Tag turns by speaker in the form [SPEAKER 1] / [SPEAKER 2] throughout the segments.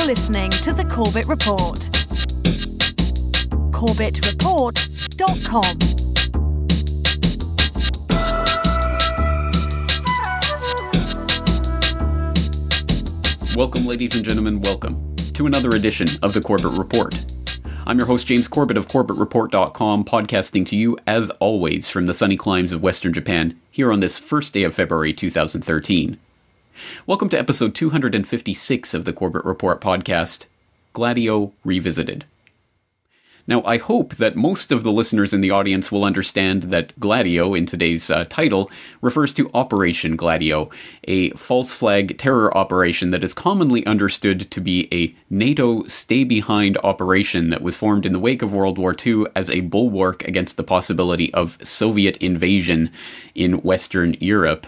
[SPEAKER 1] You're listening to The Corbett Report. CorbettReport.com.
[SPEAKER 2] Welcome, ladies and gentlemen, welcome to another edition of The Corbett Report. I'm your host, James Corbett of CorbettReport.com, podcasting to you, as always, from the sunny climes of Western Japan, here on this first day of February 2013. Welcome to episode 256 of the Corbett Report podcast, Gladio Revisited. Now, I hope that most of the listeners in the audience will understand that Gladio, in today's uh, title, refers to Operation Gladio, a false flag terror operation that is commonly understood to be a NATO stay behind operation that was formed in the wake of World War II as a bulwark against the possibility of Soviet invasion in Western Europe.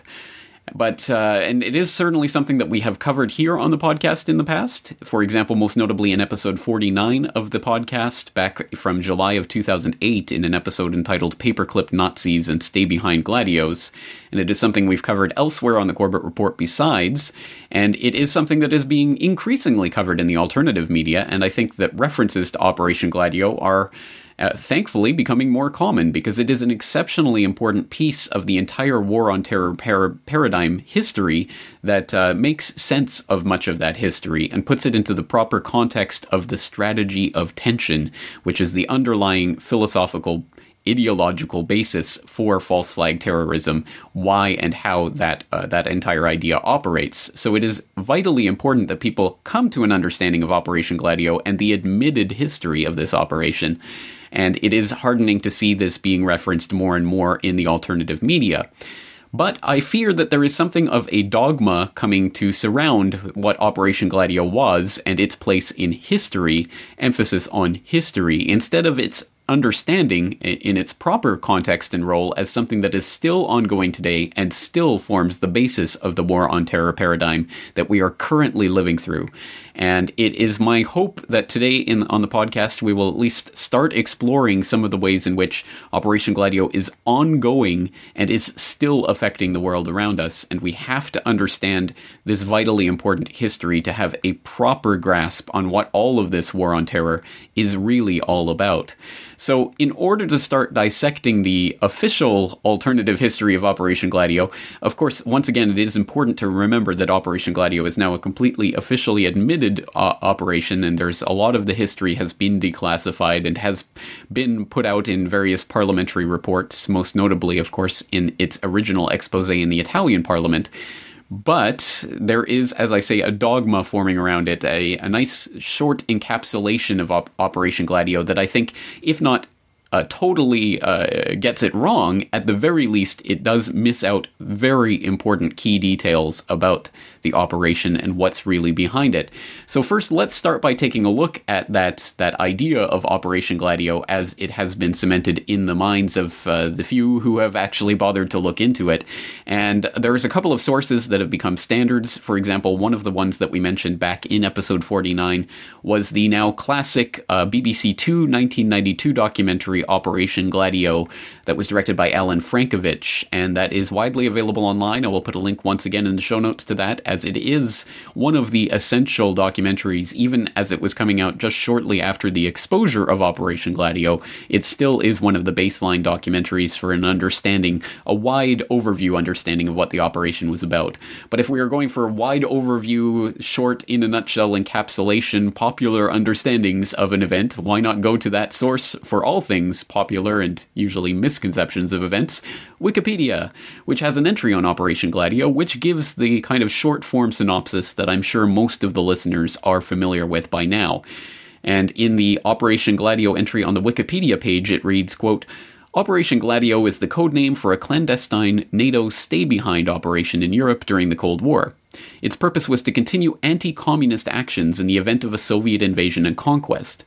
[SPEAKER 2] But, uh, and it is certainly something that we have covered here on the podcast in the past. For example, most notably in episode 49 of the podcast, back from July of 2008, in an episode entitled Paperclip Nazis and Stay Behind Gladios. And it is something we've covered elsewhere on the Corbett Report besides. And it is something that is being increasingly covered in the alternative media. And I think that references to Operation Gladio are uh, thankfully becoming more common because it is an exceptionally important piece of the entire War on Terror par- paradigm history that uh, makes sense of much of that history and puts it into the proper context of the strategy of tension, which is the underlying philosophical ideological basis for false flag terrorism, why and how that uh, that entire idea operates. So it is vitally important that people come to an understanding of Operation Gladio and the admitted history of this operation. And it is hardening to see this being referenced more and more in the alternative media. But I fear that there is something of a dogma coming to surround what Operation Gladio was and its place in history, emphasis on history, instead of its understanding in its proper context and role as something that is still ongoing today and still forms the basis of the war on terror paradigm that we are currently living through. And it is my hope that today in on the podcast we will at least start exploring some of the ways in which Operation Gladio is ongoing and is still affecting the world around us. And we have to understand this vitally important history to have a proper grasp on what all of this war on terror is really all about. So, in order to start dissecting the official alternative history of Operation Gladio, of course, once again, it is important to remember that Operation Gladio is now a completely officially admitted uh, operation, and there's a lot of the history has been declassified and has been put out in various parliamentary reports, most notably, of course, in its original expose in the Italian parliament. But there is, as I say, a dogma forming around it, a, a nice short encapsulation of op- Operation Gladio that I think, if not uh, totally uh, gets it wrong, at the very least, it does miss out very important key details about the operation and what's really behind it. So first, let's start by taking a look at that that idea of Operation Gladio as it has been cemented in the minds of uh, the few who have actually bothered to look into it. And there's a couple of sources that have become standards. For example, one of the ones that we mentioned back in episode 49 was the now classic uh, BBC Two 1992 documentary Operation Gladio that was directed by Allan Francovich, and that is widely available online. I will put a link once again in the show notes to that, as it is one of the essential documentaries, even as it was coming out just shortly after the exposure of Operation Gladio. It still is one of the baseline documentaries for an understanding, a wide overview understanding of what the operation was about. But if we are going for a wide overview, short, in a nutshell encapsulation, popular understandings of an event, why not go to that source for all things? popular and usually misconceptions of events, Wikipedia, which has an entry on Operation Gladio, which gives the kind of short form synopsis that I'm sure most of the listeners are familiar with by now. And in the Operation Gladio entry on the Wikipedia page, it reads, quote, Operation Gladio is the code name for a clandestine NATO stay behind operation in Europe during the Cold War. Its purpose was to continue anti communist actions in the event of a Soviet invasion and conquest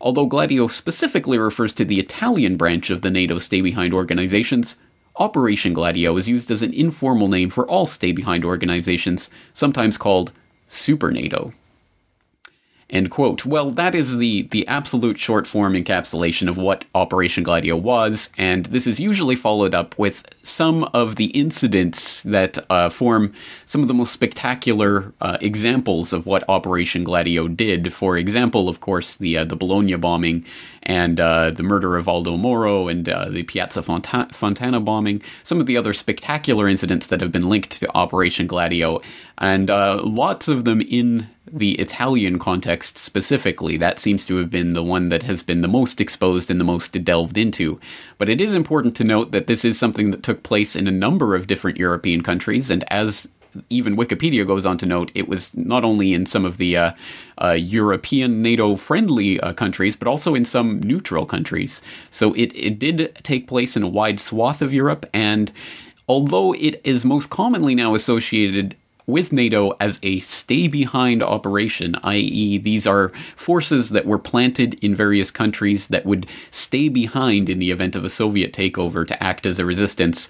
[SPEAKER 2] although Gladio specifically refers to the Italian branch of the NATO stay behind organizations. Operation Gladio is used as an informal name for all stay behind organizations, sometimes called Super NATO. End quote. Well, that is the, the absolute short form encapsulation of what Operation Gladio was, and this is usually followed up with some of the incidents that uh, form some of the most spectacular uh, examples of what Operation Gladio did. For example, of course, the uh, the Bologna bombing and uh, the murder of Aldo Moro and uh, the Piazza Fonta- Fontana bombing, some of the other spectacular incidents that have been linked to Operation Gladio, and uh, lots of them in the Italian context specifically, that seems to have been the one that has been the most exposed and the most delved into. But it is important to note that this is something that took place in a number of different European countries, and as even Wikipedia goes on to note, it was not only in some of the uh, uh, European NATO friendly uh, countries, but also in some neutral countries. So it, it did take place in a wide swath of Europe, and although it is most commonly now associated with NATO as a stay behind operation, i.e., these are forces that were planted in various countries that would stay behind in the event of a Soviet takeover to act as a resistance.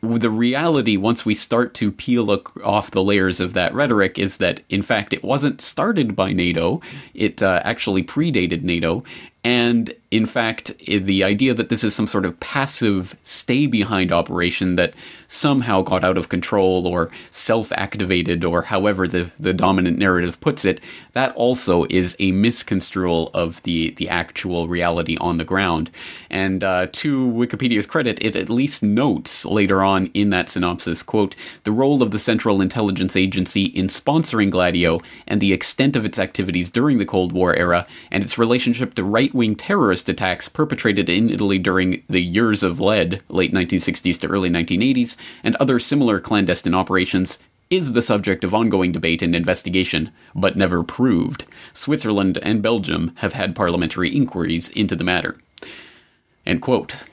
[SPEAKER 2] The reality, once we start to peel off the layers of that rhetoric, is that in fact it wasn't started by NATO. It uh, actually predated NATO, and in fact, the idea that this is some sort of passive stay behind operation that somehow got out of control or self activated or however the, the dominant narrative puts it, that also is a misconstrual of the, the actual reality on the ground. And uh, to Wikipedia's credit, it at least notes later on in that synopsis, quote, the role of the Central Intelligence Agency in sponsoring Gladio and the extent of its activities during the Cold War era and its relationship to right wing terrorist attacks perpetrated in Italy during the Years of Lead, late 1960s to early 1980s, and other similar clandestine operations is the subject of ongoing debate and investigation, but never proved. Switzerland and Belgium have had parliamentary inquiries into the matter. End quote.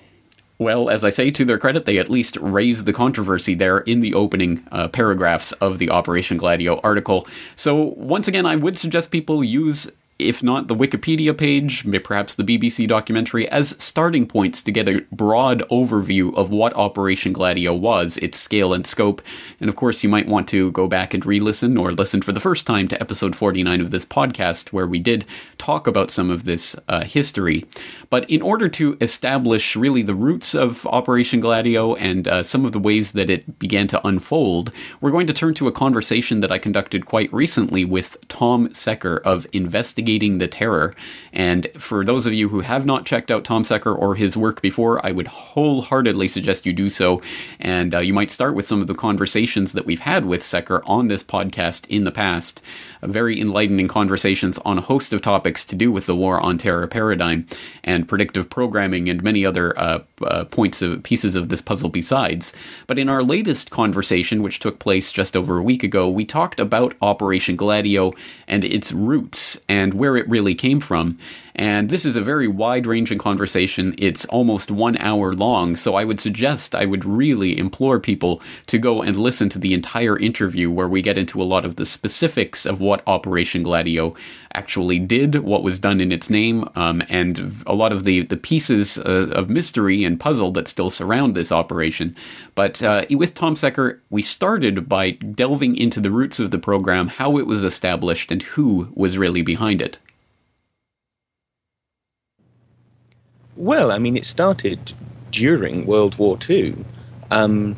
[SPEAKER 2] Well, as I say, to their credit, they at least raised the controversy there in the opening uh, paragraphs of the Operation Gladio article. So, once again, I would suggest people use if not the Wikipedia page, perhaps the BBC documentary, as starting points to get a broad overview of what Operation Gladio was, its scale and scope. And of course, you might want to go back and re listen or listen for the first time to episode 49 of this podcast, where we did talk about some of this uh, history. But in order to establish really the roots of Operation Gladio and uh, some of the ways that it began to unfold, we're going to turn to a conversation that I conducted quite recently with Tom Secker of Investigation Investigating the Terror. And for those of you who have not checked out Tom Secker or his work before, I would wholeheartedly suggest you do so. And uh, you might start with some of the conversations that we've had with Secker on this podcast in the past. Very enlightening conversations on a host of topics to do with the war on terror paradigm and predictive programming and many other uh, uh, points of pieces of this puzzle besides. But in our latest conversation, which took place just over a week ago, we talked about Operation Gladio and its roots and where it really came from. And this is a very wide ranging conversation. It's almost one hour long, so I would suggest, I would really implore people to go and listen to the entire interview where we get into a lot of the specifics of what Operation Gladio actually did, what was done in its name, um, and a lot of the, the pieces uh, of mystery and puzzle that still surround this operation. But uh, with Tom Secker, we started by delving into the roots of the program, how it was established, and who was really behind it.
[SPEAKER 3] Well, I mean, it started during World War II. Um,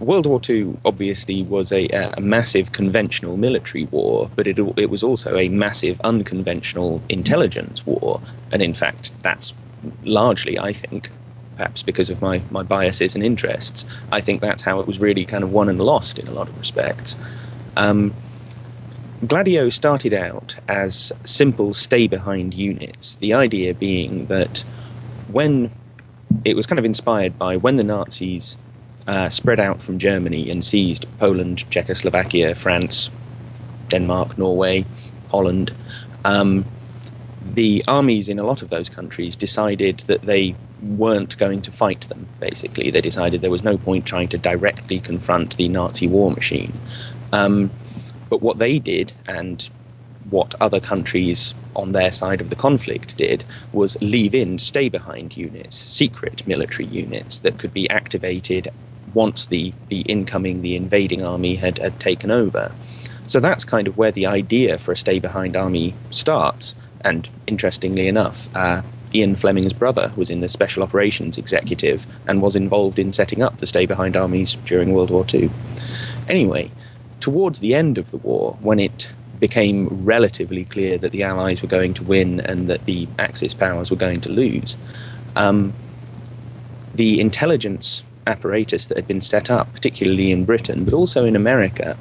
[SPEAKER 3] World War II obviously was a, a, massive conventional military war, but it, it was also a massive unconventional intelligence war. And in fact, that's largely, I think, perhaps because of my, my biases and interests, I think that's how it was really kind of won and lost in a lot of respects. Um, Gladio started out as simple stay behind units, the idea being that when it was kind of inspired by when the Nazis uh, spread out from Germany and seized Poland, Czechoslovakia, France, Denmark, Norway, Holland. Um, the armies in a lot of those countries decided that they weren't going to fight them, basically. They decided there was no point trying to directly confront the Nazi war machine. Um, but what they did, and what other countries on their side of the conflict did, was leave in stay behind units, secret military units that could be activated once the, the incoming, the invading army had, had taken over. so that's kind of where the idea for a stay behind army starts. And interestingly enough, uh, Ian Fleming's brother was in the Special Operations Executive and was involved in setting up the stay behind armies during World War II. Anyway, towards the end of the war, when it became relatively clear that the Allies were going to win and that the Axis powers were going to lose, um, the intelligence apparatus that had been set up, particularly in Britain, but also in America,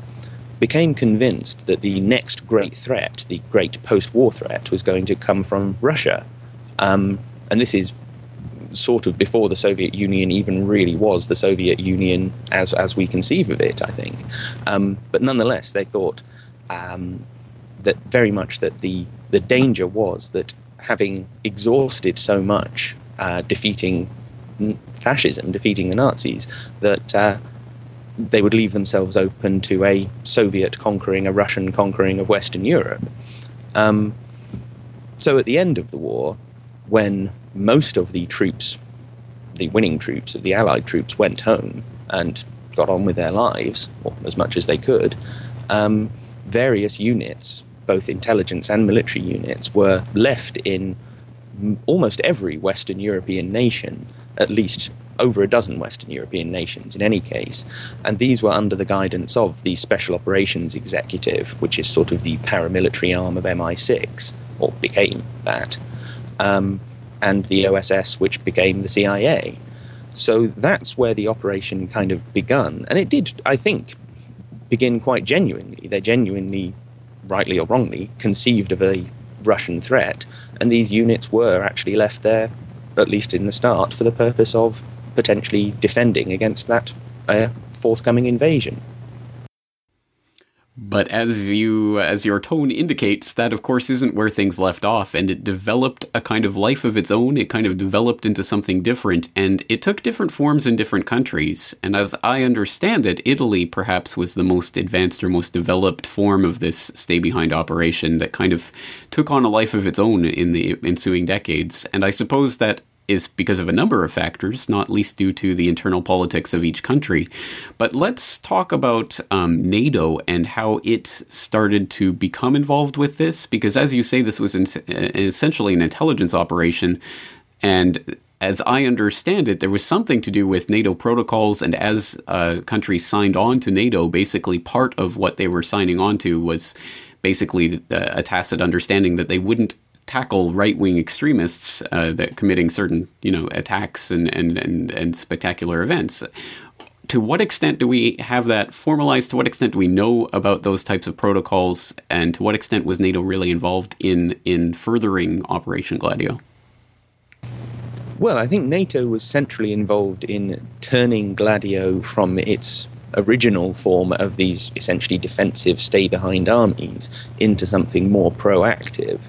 [SPEAKER 3] became convinced that the next great threat, the great post war threat, was going to come from Russia. Um, and this is sort of before the Soviet Union even really was the Soviet Union as, as we conceive of it, I think. Um, but nonetheless, they thought um, that very much that the, the danger was that having exhausted so much uh, defeating fascism, defeating the Nazis, that uh, they would leave themselves open to a Soviet conquering, a Russian conquering of Western Europe. Um, so at the end of the war, when most of the troops, the winning troops of the Allied troops, went home and got on with their lives, or as much as they could, um, various units, both intelligence and military units, were left in almost every Western European nation, at least over a dozen Western European nations in any case, and these were under the guidance of the Special Operations Executive, which is sort of the paramilitary arm of MI6, or became that, um, and the OSS, which became the CIA. So that's where the operation kind of begun, and it did, I think, begin quite genuinely. They genuinely, rightly or wrongly, conceived of a Russian threat, and these units were actually left there, at least in the start, for the purpose of potentially defending against that uh, forthcoming invasion.
[SPEAKER 2] But as you as your tone indicates, that of course isn't where things left off, and it developed a kind of life of its own. It kind of developed into something different, and it took different forms in different countries. And as I understand it, Italy perhaps was the most advanced or most developed form of this stay behind operation that kind of took on a life of its own in the ensuing decades. And I suppose that is because of a number of factors, not least due to the internal politics of each country. But let's talk about um, NATO and how it started to become involved with this, because as you say, this was in- essentially an intelligence operation. And as I understand it, there was something to do with NATO protocols, and as uh, countries signed on to NATO, basically part of what they were signing on to was basically uh, a tacit understanding that they wouldn't tackle right wing extremists uh, that committing certain you know attacks and, and, and, and spectacular events. To what extent do we have that formalized? To what extent do we know about those types of protocols? And to what extent was NATO really involved in in furthering Operation Gladio?
[SPEAKER 3] Well, I think NATO was centrally involved in turning Gladio from its original form of these essentially defensive stay behind armies into something more proactive.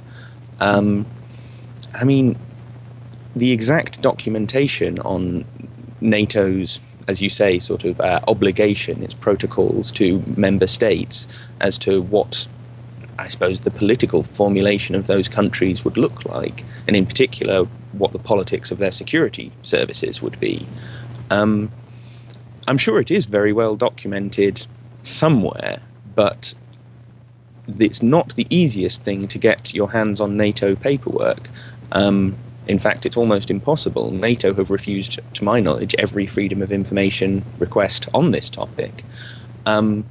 [SPEAKER 3] Um, I mean, the exact documentation on NATO's, as you say, sort of uh, obligation, its protocols to member states as to what I suppose the political formulation of those countries would look like, and in particular, what the politics of their security services would be. Um, I'm sure it is very well documented somewhere, but it's not the easiest thing to get your hands on NATO paperwork. Um, in fact, it's almost impossible. NATO have refused, to my knowledge, every freedom of information request on this topic. Um,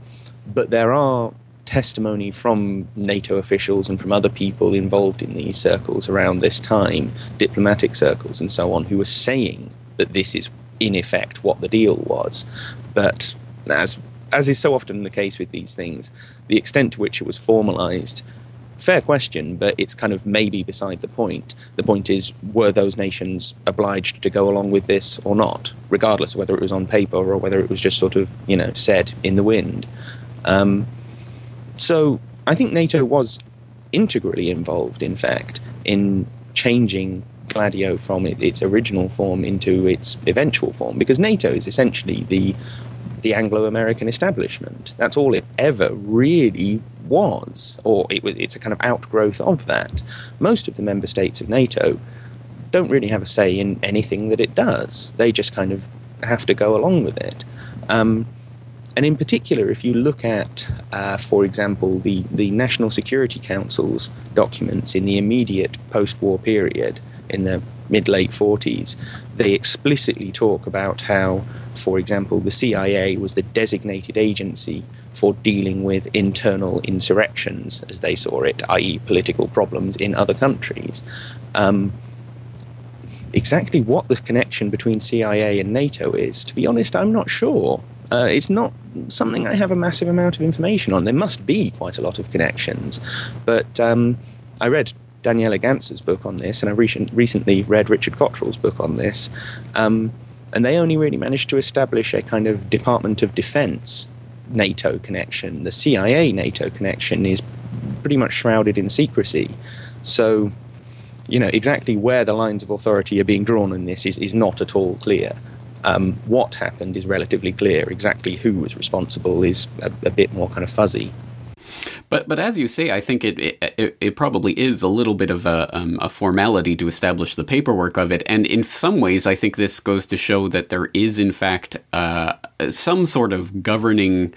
[SPEAKER 3] but there are testimony from NATO officials and from other people involved in these circles around this time, diplomatic circles and so on, who were saying that this is, in effect, what the deal was. But as as is so often the case with these things, the extent to which it was formalized, fair question, but it's kind of maybe beside the point. The point is, were those nations obliged to go along with this or not, regardless of whether it was on paper or whether it was just sort of, you know, said in the wind? Um, so I think NATO was integrally involved, in fact, in changing Gladio from its original form into its eventual form, because NATO is essentially the the Anglo American establishment. That's all it ever really was, or it, it's a kind of outgrowth of that. Most of the member states of NATO don't really have a say in anything that it does, they just kind of have to go along with it. Um, and in particular, if you look at, uh, for example, the, the National Security Council's documents in the immediate post war period in the mid late 40s, they explicitly talk about how, for example, the CIA was the designated agency for dealing with internal insurrections, as they saw it, i.e., political problems in other countries. Um, exactly what the connection between CIA and NATO is, to be honest, I'm not sure. Uh, it's not something I have a massive amount of information on. There must be quite a lot of connections, but um, I read Daniele Ganser's book on this, and I recent, recently read Richard Cottrell's book on this, um, and they only really managed to establish a kind of Department of Defense NATO connection. The CIA NATO connection is pretty much shrouded in secrecy. So, you know, exactly where the lines of authority are being drawn in this is, is not at all clear. Um, what happened is relatively clear. Exactly who was responsible is a, a bit more kind of fuzzy.
[SPEAKER 2] But but as you say, I think it it, it probably is a little bit of a, um, a formality to establish the paperwork of it, and in some ways, I think this goes to show that there is in fact uh, some sort of governing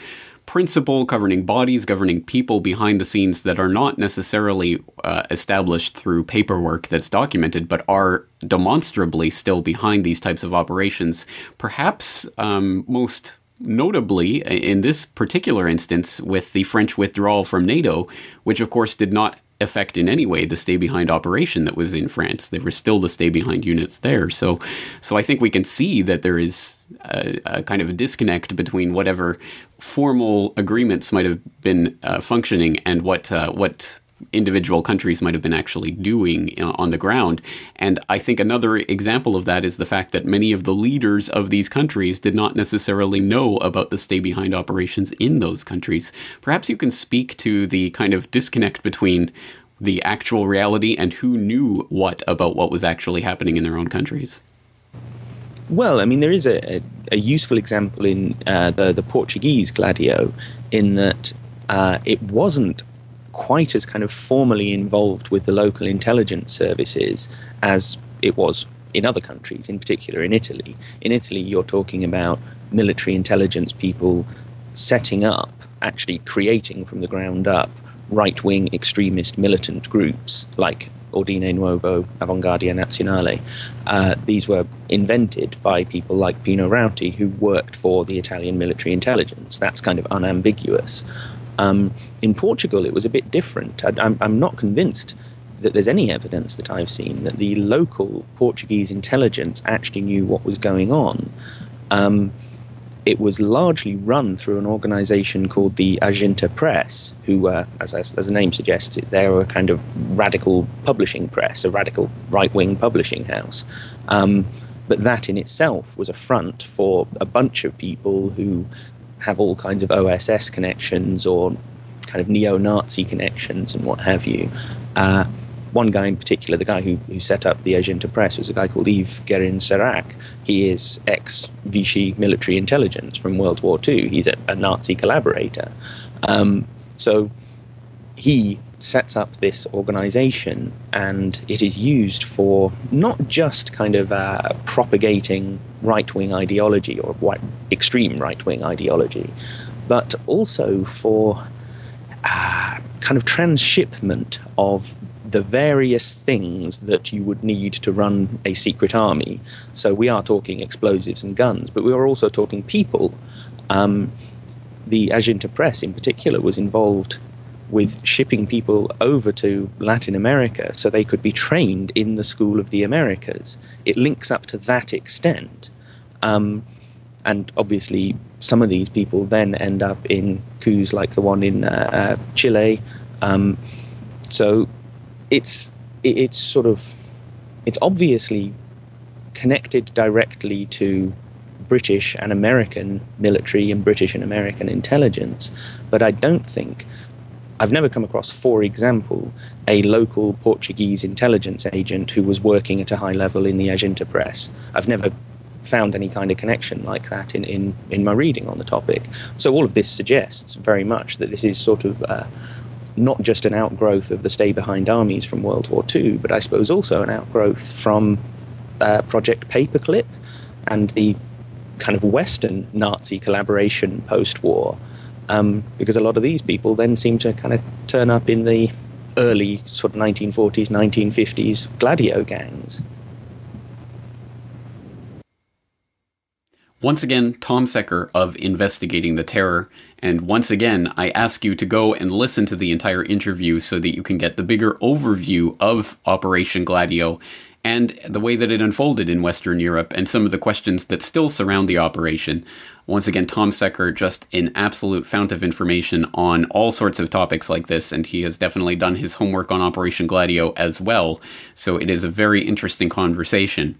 [SPEAKER 2] principle, governing bodies, governing people behind the scenes that are not necessarily uh, established through paperwork that's documented, but are demonstrably still behind these types of operations. Perhaps um, most notably in this particular instance with the French withdrawal from NATO, which of course did not affect in any way the stay behind operation that was in France. There were still the stay behind units there. So, so I think we can see that there is a, a kind of a disconnect between whatever formal agreements might have been uh, functioning and what uh, what individual countries might have been actually doing on the ground. And I think another example of that is the fact that many of the leaders of these countries did not necessarily know about the stay behind operations in those countries. Perhaps you can speak to the kind of disconnect between the actual reality and who knew what about what was actually happening in their own countries.
[SPEAKER 3] Well, I mean, there is a, a, useful example in uh, the, the Portuguese Gladio, in that uh, it wasn't quite as kind of formally involved with the local intelligence services as it was in other countries, in particular in Italy. In Italy, you're talking about military intelligence people setting up, actually creating from the ground up, right wing extremist militant groups like Ordine Nuovo, Avanguardia Nazionale. Uh, these were invented by people like Pino Rauti, who worked for the Italian military intelligence. That's kind of unambiguous. Um, in Portugal, it was a bit different. I, I'm, I'm not convinced that there's any evidence that I've seen that the local Portuguese intelligence actually knew what was going on. Um, it was largely run through an organization called the Aginter Press, who, uh, as, as, the name suggests, they're a kind of radical publishing press, a radical right wing publishing house. Um, but that in itself was a front for a bunch of people who have all kinds of OSS connections or kind of neo-Nazi connections and what have you. Uh, one guy in particular, the guy who, who set up the Aginter Press, was a guy called Yves Guérin-Serac. He is ex-Vichy military intelligence from World War II. He's a, a Nazi collaborator. Um, so he sets up this organization and it is used for not just kind of uh, propagating right wing ideology or extreme right wing ideology, but also for uh, kind of transshipment of the various things that you would need to run a secret army. So we are talking explosives and guns, but we are also talking people. Um, the Aginter Press, in particular, was involved with shipping people over to Latin America so they could be trained in the School of the Americas. It links up to that extent. Um, and obviously, some of these people then end up in coups like the one in uh, uh, Chile. Um, so it's it's sort of it's obviously connected directly to British and American military and British and American intelligence, but I don't think I've never come across, for example, a local Portuguese intelligence agent who was working at a high level in the Aginter Press. I've never found any kind of connection like that in, in, in my reading on the topic. So all of this suggests very much that this is sort of uh, not just an outgrowth of the stay behind armies from World War II, but I suppose also an outgrowth from uh, Project Paperclip and the kind of Western Nazi collaboration post war, um, because a lot of these people then seem to kind of turn up in the early sort of 1940s, 1950s Gladio gangs.
[SPEAKER 2] Once again, Tom Secker of Investigating the Terror. And once again, I ask you to go and listen to the entire interview so that you can get the bigger overview of Operation Gladio and the way that it unfolded in Western Europe and some of the questions that still surround the operation. Once again, Tom Secker, just an absolute fount of information on all sorts of topics like this, and he has definitely done his homework on Operation Gladio as well, so it is a very interesting conversation.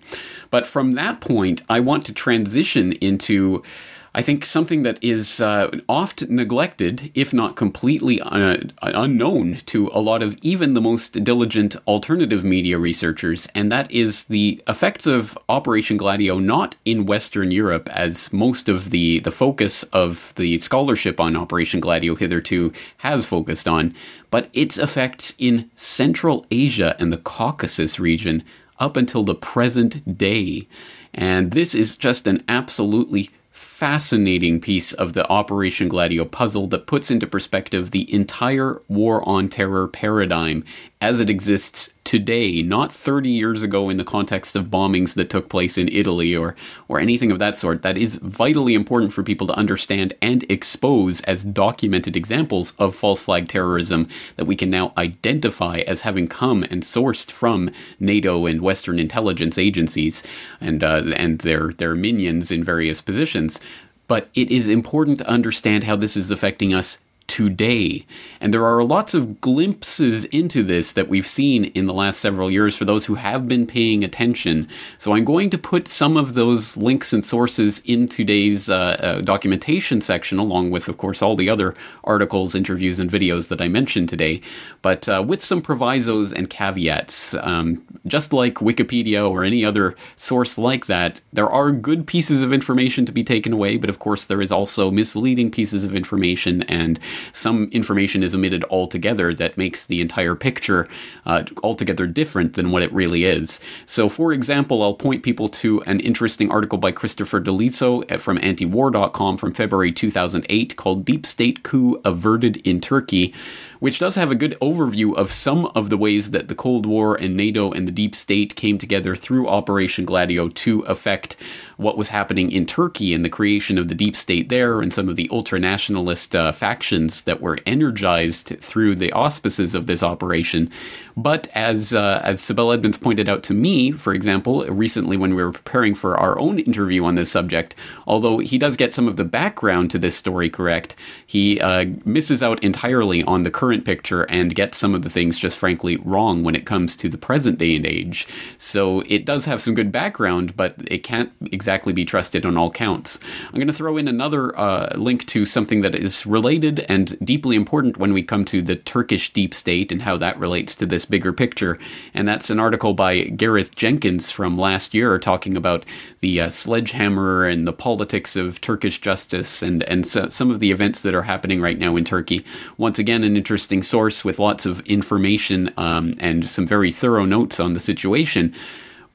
[SPEAKER 2] But from that point, I want to transition into I think something that is uh, oft neglected, if not completely uh, unknown to a lot of even the most diligent alternative media researchers, and that is the effects of Operation Gladio not in Western Europe, as most of the, the focus of the scholarship on Operation Gladio hitherto has focused on, but its effects in Central Asia and the Caucasus region up until the present day. And this is just an absolutely fascinating piece of the Operation Gladio puzzle that puts into perspective the entire war on terror paradigm as it exists today, not 30 years ago in the context of bombings that took place in Italy or, or anything of that sort. That is vitally important for people to understand and expose as documented examples of false flag terrorism that we can now identify as having come and sourced from NATO and Western intelligence agencies and, uh, and their, their minions in various positions. But it is important to understand how this is affecting us today. And there are lots of glimpses into this that we've seen in the last several years for those who have been paying attention. So I'm going to put some of those links and sources in today's uh, uh, documentation section, along with, of course, all the other articles, interviews, and videos that I mentioned today, but uh, with some provisos and caveats. Um, just like Wikipedia or any other source like that, there are good pieces of information to be taken away, but of course, there is also misleading pieces of information and some information is omitted altogether that makes the entire picture uh, altogether different than what it really is. So, for example, I'll point people to an interesting article by Christopher Deliso from antiwar.com from February 2008 called Deep State Coup Averted in Turkey which does have a good overview of some of the ways that the Cold War and NATO and the deep state came together through Operation Gladio to affect what was happening in Turkey and the creation of the deep state there and some of the ultranationalist uh, factions that were energized through the auspices of this operation. But as uh, as Sibel Edmonds pointed out to me, for example, recently when we were preparing for our own interview on this subject, although he does get some of the background to this story correct, he uh, misses out entirely on the current picture and gets some of the things just frankly wrong when it comes to the present day and age. So it does have some good background, but it can't exactly be trusted on all counts. I'm going to throw in another uh, link to something that is related and deeply important when we come to the Turkish deep state and how that relates to this bigger picture. And that's an article by Gareth Jenkins from last year talking about the uh, sledgehammer and the politics of Turkish justice and, and so, some of the events that are happening right now in Turkey. Once again, an interesting source with lots of information um, and some very thorough notes on the situation.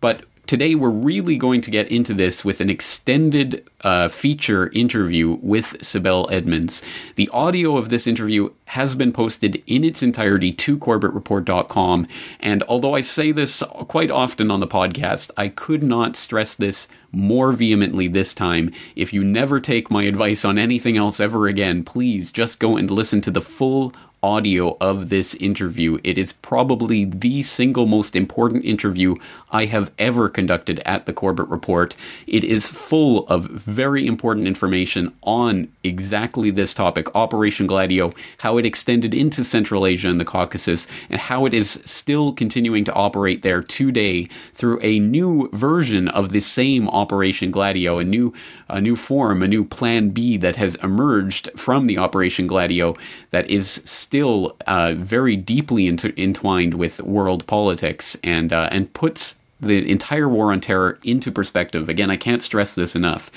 [SPEAKER 2] But Today, we're really going to get into this with an extended uh, feature interview with Sibel Edmonds. The audio of this interview has been posted in its entirety to CorbettReport.com. And although I say this quite often on the podcast, I could not stress this more vehemently this time. If you never take my advice on anything else ever again, please just go and listen to the full audio of this interview. It is probably the single most important interview I have ever conducted at the Corbett Report. It is full of very important information on exactly this topic Operation Gladio, how it extended into Central Asia and the Caucasus, and how it is still continuing to operate there today through a new version of the same Operation Gladio, a new, a new form, a new Plan B that has emerged from the Operation Gladio that is still still uh, very deeply inter- entwined with world politics and uh, and puts the entire war on terror into perspective. Again, I can't stress this enough.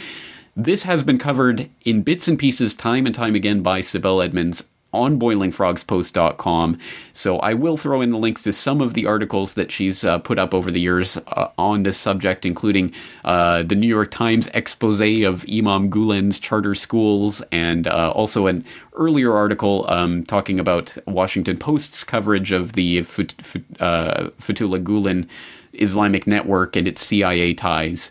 [SPEAKER 2] This has been covered in bits and pieces time and time again by Sibel Edmonds on boilingfrogspost.com. So I will throw in the links to some of the articles that she's uh, put up over the years uh, on this subject, including uh, the New York Times expose of Imam Gulen's charter schools, and uh, also an earlier article um, talking about Washington Post's coverage of the Fut- uh, Fethullah Gulen Islamic network and its CIA ties.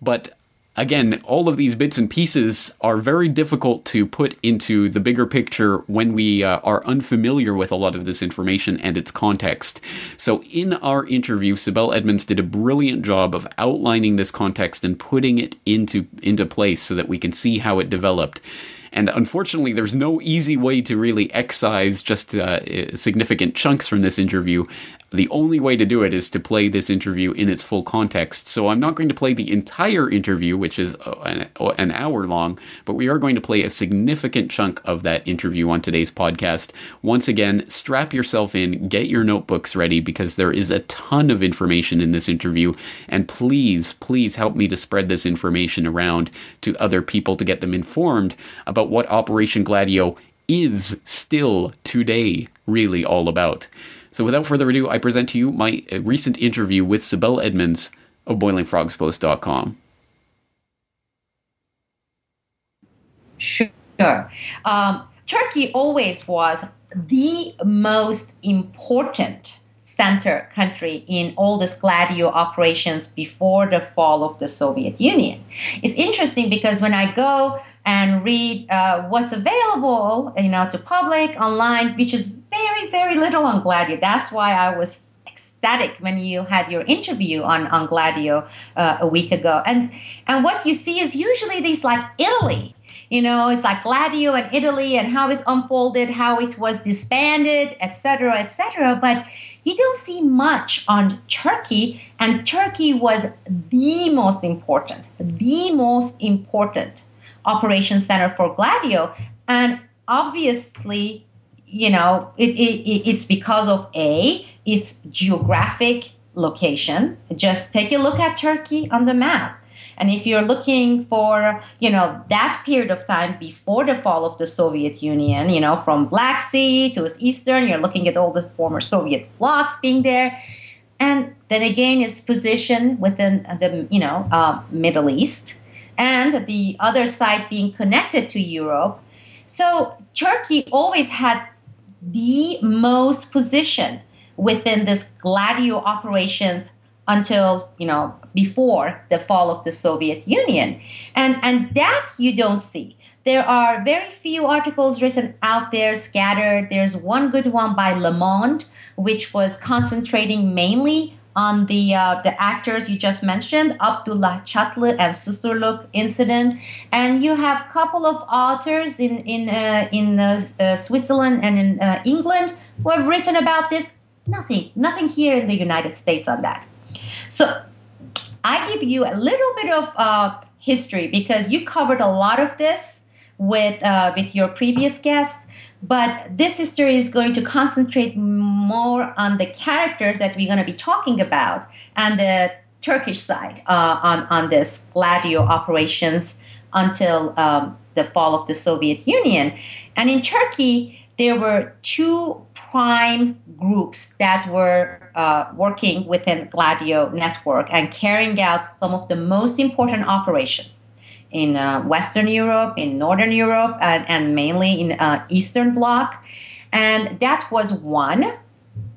[SPEAKER 2] But again, all of these bits and pieces are very difficult to put into the bigger picture when we uh, are unfamiliar with a lot of this information and its context. So, in our interview, Sibel Edmonds did a brilliant job of outlining this context and putting it into into place so that we can see how it developed. And unfortunately, there's no easy way to really excise just uh, significant chunks from this interview the only way to do it is to play this interview in its full context. So I'm not going to play the entire interview, which is uh, uh, an, hour long, but we are going to play a significant chunk of that interview on today's podcast. Once again, strap yourself in, get your notebooks ready because there is a ton of information in this interview. And please, please help me to spread this information around to other people to get them informed about what Operation Gladio is still today really all about. So without further ado, I present to you my uh, recent interview with Sibel Edmonds of BoilingFrogsPost.com.
[SPEAKER 4] Sure. Um, Turkey always was the most important center country in all these Gladio operations before the fall of the Soviet Union. It's interesting because when I go and read uh, what's available, you know, to public online, which is very, very little on Gladio. That's why I was ecstatic when you had your interview on on Gladio uh, a week ago. And and what you see is usually these like Italy. You know, it's like Gladio and Italy and how it's unfolded, how it was disbanded, etc., etc. But you don't see much on Turkey, and Turkey was the most important, the most important operation center for Gladio. And obviously, you know, it, it, it's because of A, its geographic location. Just take a look at Turkey on the map. And if you're looking for, you know, that period of time before the fall of the Soviet Union, you know, from Black Sea to Eastern, you're looking at all the former Soviet blocs being there. And then again, its position within the, you know, uh, Middle East and the other side being connected to Europe. So Turkey always had the most position within this Gladio operations until you know before the fall of the Soviet Union, and and that you don't see. There are very few articles written out there, scattered. There's one good one by Le Monde, which was concentrating mainly on the uh, the actors you just mentioned, Abdullah Çatlı and Susurluk incident, and you have a couple of authors in in uh, in uh, uh Switzerland and in uh, England who have written about this. Nothing, nothing here in the United States on that. So I give you a little bit of uh, history because you covered a lot of this with with your previous guests. But this history is going to concentrate more on the characters that we're going to be talking about and the Turkish side uh, on, on this Gladio operations until um, the fall of the Soviet Union. And in Turkey, there were two prime groups that were uh, working within Gladio network and carrying out some of the most important operations in uh, Western Europe, in Northern Europe, and, mainly in uh, Eastern Bloc. And that was one,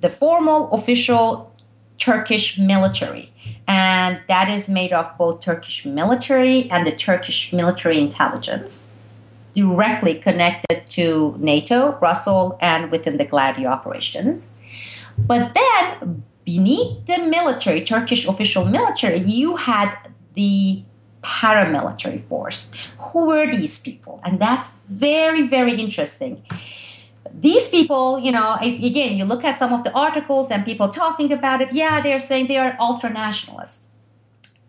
[SPEAKER 4] the formal official Turkish military. And that is made of both Turkish military and the Turkish military intelligence, directly connected to NATO, Brussels, and within the Gladio operations. But then, beneath the military, Turkish official military, you had the paramilitary force. Who were these people? And that's very, very interesting. These people, you know, again, you look at some of the articles and people talking about it. Yeah, they're saying they are ultra nationalists.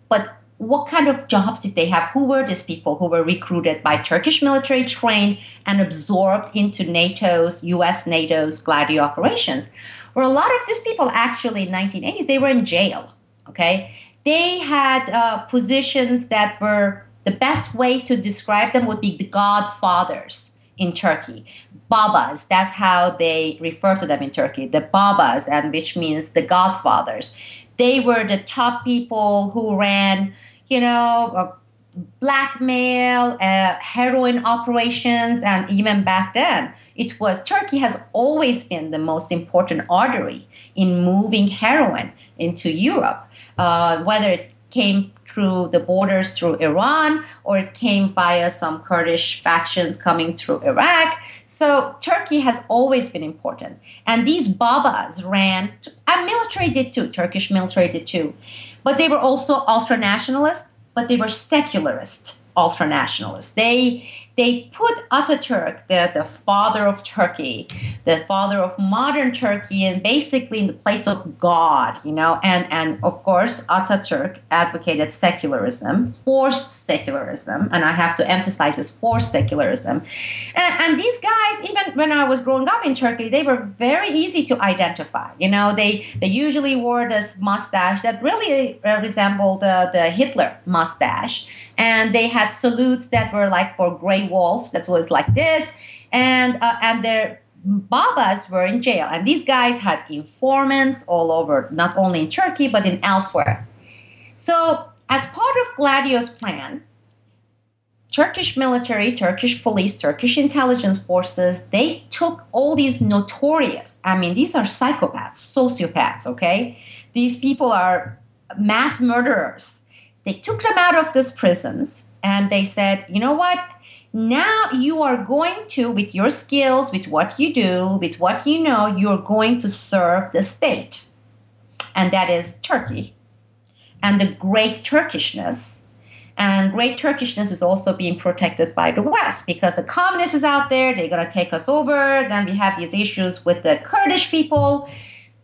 [SPEAKER 4] But what kind of jobs did they have? Who were these people who were recruited by Turkish military, trained and absorbed into NATO's, US NATO's Gladio operations? Where a lot of these people actually in 1980s, they were in jail. Okay, they had uh, positions that were the best way to describe them would be the godfathers in Turkey. Babas, that's how they refer to them in Turkey. The Babas, and which means the Godfathers. They were the top people who ran, you know, uh, blackmail, uh, heroin operations, and even back then, it was Turkey has always been the most important artery in moving heroin into Europe, uh, whether it came through the borders through Iran or it came via some Kurdish factions coming through Iraq. So Turkey has always been important. And these Babas ran, and military did too, Turkish military did too. But they were also ultra nationalist, but they were secularist ultra nationalists. They they put Ataturk, the, the father of Turkey, the father of modern Turkey, and basically in the place of God, you know. And, and of course, Ataturk advocated secularism, forced secularism, and I have to emphasize this forced secularism. And, and these guys, even when I was growing up in Turkey, they were very easy to identify. You know, they, they usually wore this mustache that really uh, resembled uh, the Hitler mustache and they had salutes that were like for gray wolves that was like this. And uh, and their babas were in jail. And these guys had informants all over not only in turkey but in elsewhere. So as part of gladio's plan turkish military turkish police turkish intelligence forces they took all these notorious i mean these are psychopaths sociopaths okay? These people are mass murderers. They took them out of these prisons and they said, you know what? Now you are going to, with your skills, with what you do, with what you know, you're going to serve the state. And that is Turkey. And the great Turkishness. And great Turkishness is also being protected by the West because the communists is out there, they're going to take us over. Then we have these issues with the Kurdish people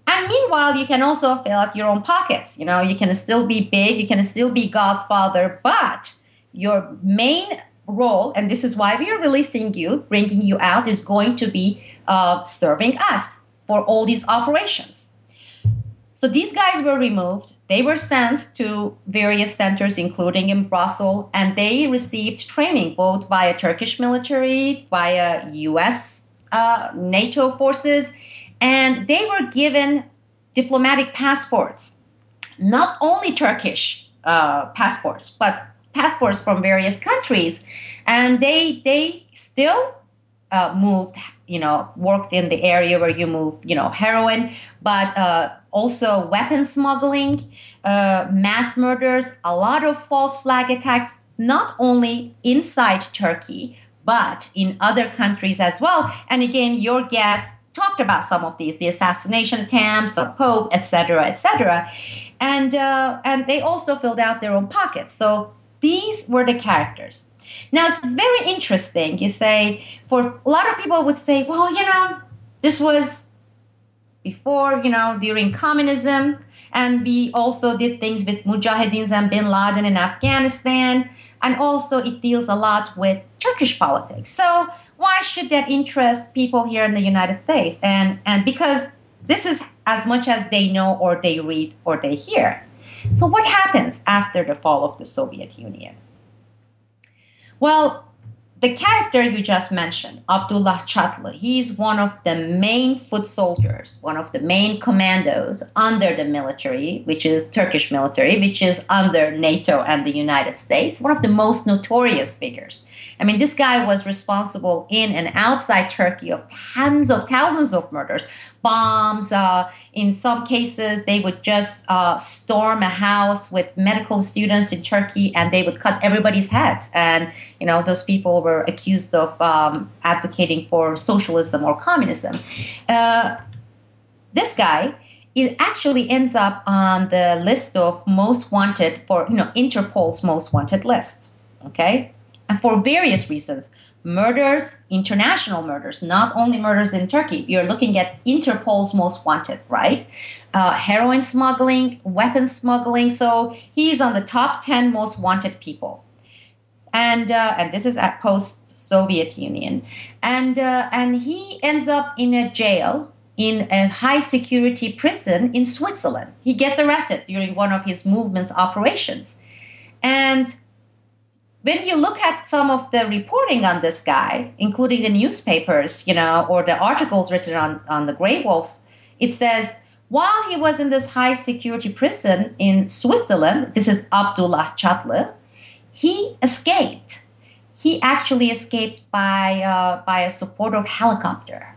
[SPEAKER 4] and meanwhile, you can also fill up your own pockets. You know, you can still be big, you can still be Godfather, but your main role, and this is why we are releasing you, bringing you out, is going to be uh, serving us for all these operations. So these guys were removed. They were sent to various centers, including in Brussels, and they received training both via Turkish military, via US uh, NATO forces, and they were given diplomatic passports, not only Turkish uh, passports, but passports from various countries, and they they still uh, moved, you know, worked in the area where you move, you know, heroin, but uh, also weapon smuggling, uh, mass murders, a lot of false flag attacks, not only inside Turkey but in other countries as well. And again, your guest talked about some of these, the assassination attempts of Pope, etc., etc., and uh, and they also filled out their own pockets. So these were the characters. Now it's very interesting. You say for a lot of people would say, well, you know, this was before, you know, during communism, and we also did things with Mujahideen and Bin Laden in Afghanistan, and also it deals a lot with Turkish politics. So why should that interest people here in the United States? And and because this is as much as they know or they read or they hear. So what happens after the fall of the Soviet Union? Well, the character you just mentioned, Abdullah Chatlı, he's one of the main foot soldiers, one of the main commandos under the military, which is Turkish military, which is under NATO and the United States, one of the most notorious figures. I mean, this guy was responsible in and outside Turkey of tens of thousands of murders, bombs. Uh, in some cases, they would just uh, storm a house with medical students in Turkey and they would cut everybody's heads. And, you know, those people were accused of um, advocating for socialism or communism. Uh, this guy, it actually ends up on the list of most wanted for, you know, Interpol's most wanted list. Okay and for various reasons murders, international murders, not only murders in Turkey. You're looking at Interpol's most wanted, right? Uh, heroin smuggling, weapon smuggling. So he's on the top 10 most wanted people. And, uh, and this is at post Soviet Union. And, uh, and he ends up in a jail in a high security prison in Switzerland. He gets arrested during one of his movement's operations. And when you look at some of the reporting on this guy, including the newspapers, you know, or the articles written on, on the Grey Wolves, it says while he was in this high security prison in Switzerland, this is Abdullah Chatlı, he escaped. He actually escaped by, uh, by a support of helicopter.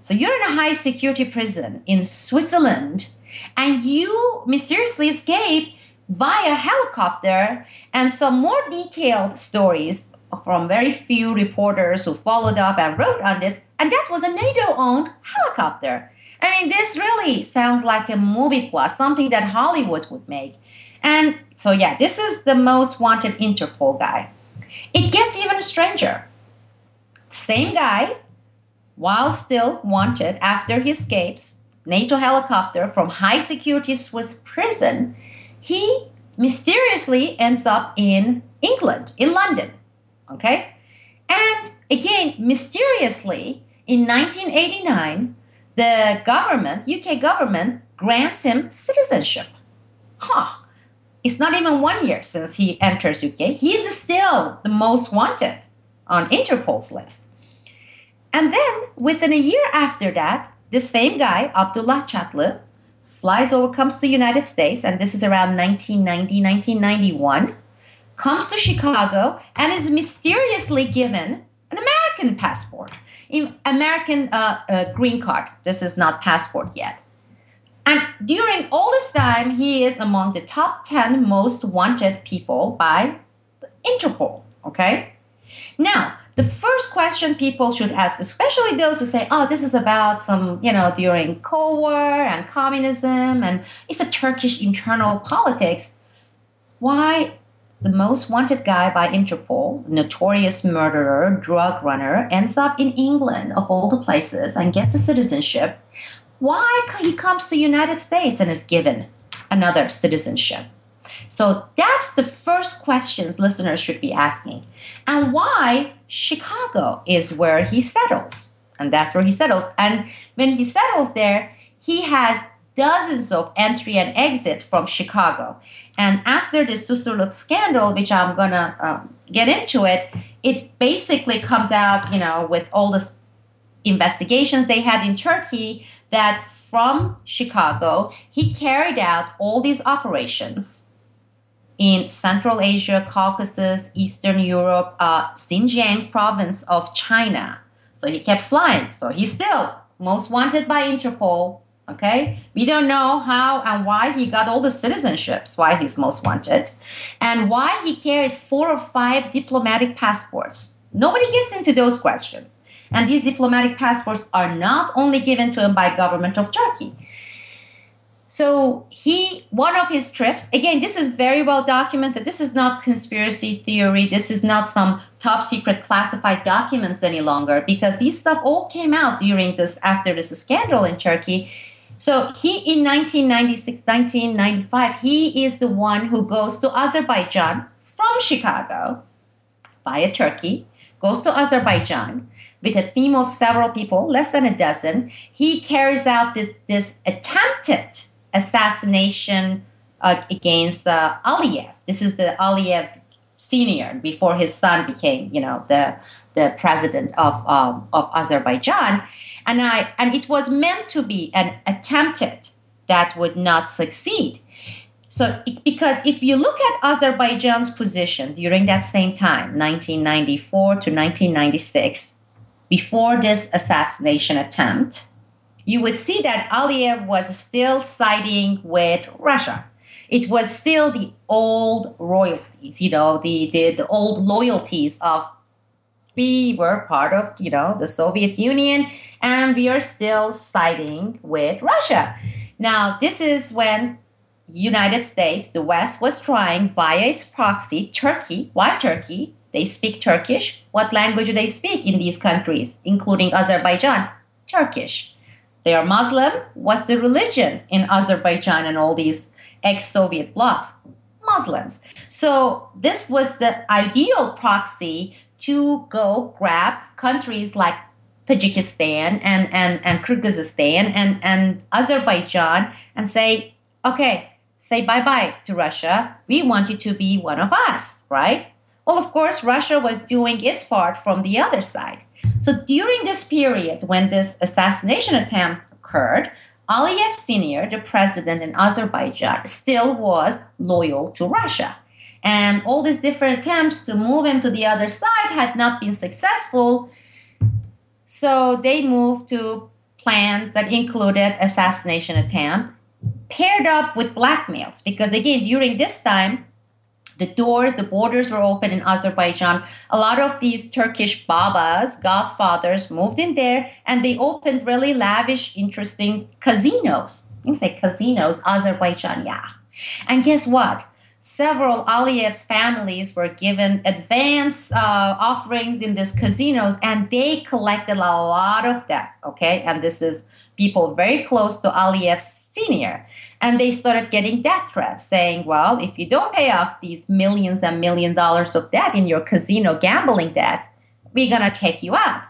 [SPEAKER 4] So you're in a high security prison in Switzerland and you mysteriously escape via helicopter and some more detailed stories from very few reporters who followed up and wrote on this and that was a NATO owned helicopter. I mean, this really sounds like a movie plot, something that Hollywood would make. And so, yeah, this is the most wanted Interpol guy. It gets even stranger. Same guy, while still wanted after he escapes NATO helicopter from high security Swiss prison, he mysteriously ends up in England, in London. Okay? And again, mysteriously, in 1989, the government, UK government, grants him citizenship. Huh. It's not even one year since he enters UK. He's still the most wanted on Interpol's list. And then, within a year after that, the same guy, Abdullah Chatlı, flies over, comes to the United States, and this is around 1990, 1991, comes to Chicago, and is mysteriously given an American passport. An American uh, uh, green card. This is not passport yet. And during all this time, he is among the top 10 most wanted people by Interpol. Okay? Now, the first question people should ask, especially those who say, oh, this is about some, you know, during Cold War and communism and it's a Turkish internal politics. Why the most wanted guy by Interpol, notorious murderer, drug runner, ends up in England, of all the places, and gets a citizenship. Why he comes to the United States and is given another citizenship? So that's the first questions listeners should be asking. And why Chicago is where he settles. And that's where he settles. And when he settles there, he has dozens of entry and exits from Chicago. And after the Susurluk scandal, which I'm gonna um, get into it, it basically comes out, you know, with all the investigations they had in Turkey that from Chicago, he carried out all these operations in Central Asia, Caucasus, Eastern Europe, uh, Xinjiang province of China. So he kept flying. So he's still most wanted by Interpol Okay, we don't know how and why he got all the citizenships, why he's most wanted, and why he carried four or five diplomatic passports. Nobody gets into those questions. And these diplomatic passports are not only given to him by government of Turkey. So he, one of his trips, again, this is very well documented. This is not conspiracy theory. This is not some top secret classified documents any longer because these stuff all came out during this, after this scandal in Turkey so he in 1996, 1995, he is the one who goes to Azerbaijan from Chicago via Turkey, goes to Azerbaijan with a team of several people, less than a dozen. He carries out this, this attempted assassination uh, against uh, Aliyev. This is the Aliyev senior before his son became, you know, the the president of um, of Azerbaijan and I and it was meant to be an attempted that would not succeed. So because if you look at Azerbaijan's position during that same time, 1994 to 1996, before this assassination attempt, you would see that Aliyev was still siding with Russia. It was still the old royalties, you know, the, the, the old loyalties of we were part of, you know, the Soviet Union and we are still siding with Russia. Now, this is when United States, the West was trying via its proxy, Turkey. Why Turkey? They speak Turkish. What language do they speak in these countries, including Azerbaijan? Turkish. They are Muslim. What's the religion in Azerbaijan and all these ex-Soviet blocs? Muslims. So this was the ideal proxy to go grab countries like Tajikistan and, and, and Kyrgyzstan and, and Azerbaijan and say, okay, say bye bye to Russia. We want you to be one of us, right? Well, of course, Russia was doing its part from the other side. So during this period, when this assassination attempt occurred, Aliyev Sr., the president in Azerbaijan, still was loyal to Russia. And all these different attempts to move him to the other side had not been successful. So they moved to plans that included assassination attempt paired up with blackmails because again during this time the doors, the borders were open in Azerbaijan. A lot of these Turkish babas, godfathers, moved in there and they opened really lavish, interesting casinos. You can say casinos, Azerbaijan, yeah. And guess what? Several Aliyev's families were given advance uh, offerings in these casinos and they collected a lot of debts, okay? And this is people very close to Aliyev Sr. And they started getting death threats saying, well, if you don't pay off these millions and million dollars of debt in your casino gambling debt, we're going to take you out.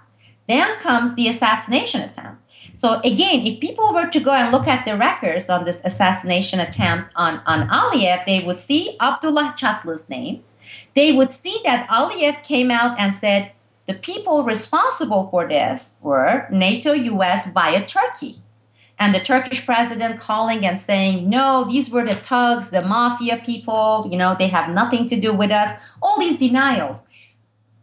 [SPEAKER 4] Then comes the assassination attempt. So again, if people were to go and look at the records on this assassination attempt on, on Aliyev, they would see Abdullah Chatlı's name. They would see that Aliyev came out and said, the people responsible for this were NATO, US via Turkey. And the Turkish president calling and saying, no, these were the thugs, the mafia people, you know, they have nothing to do with us. All these denials.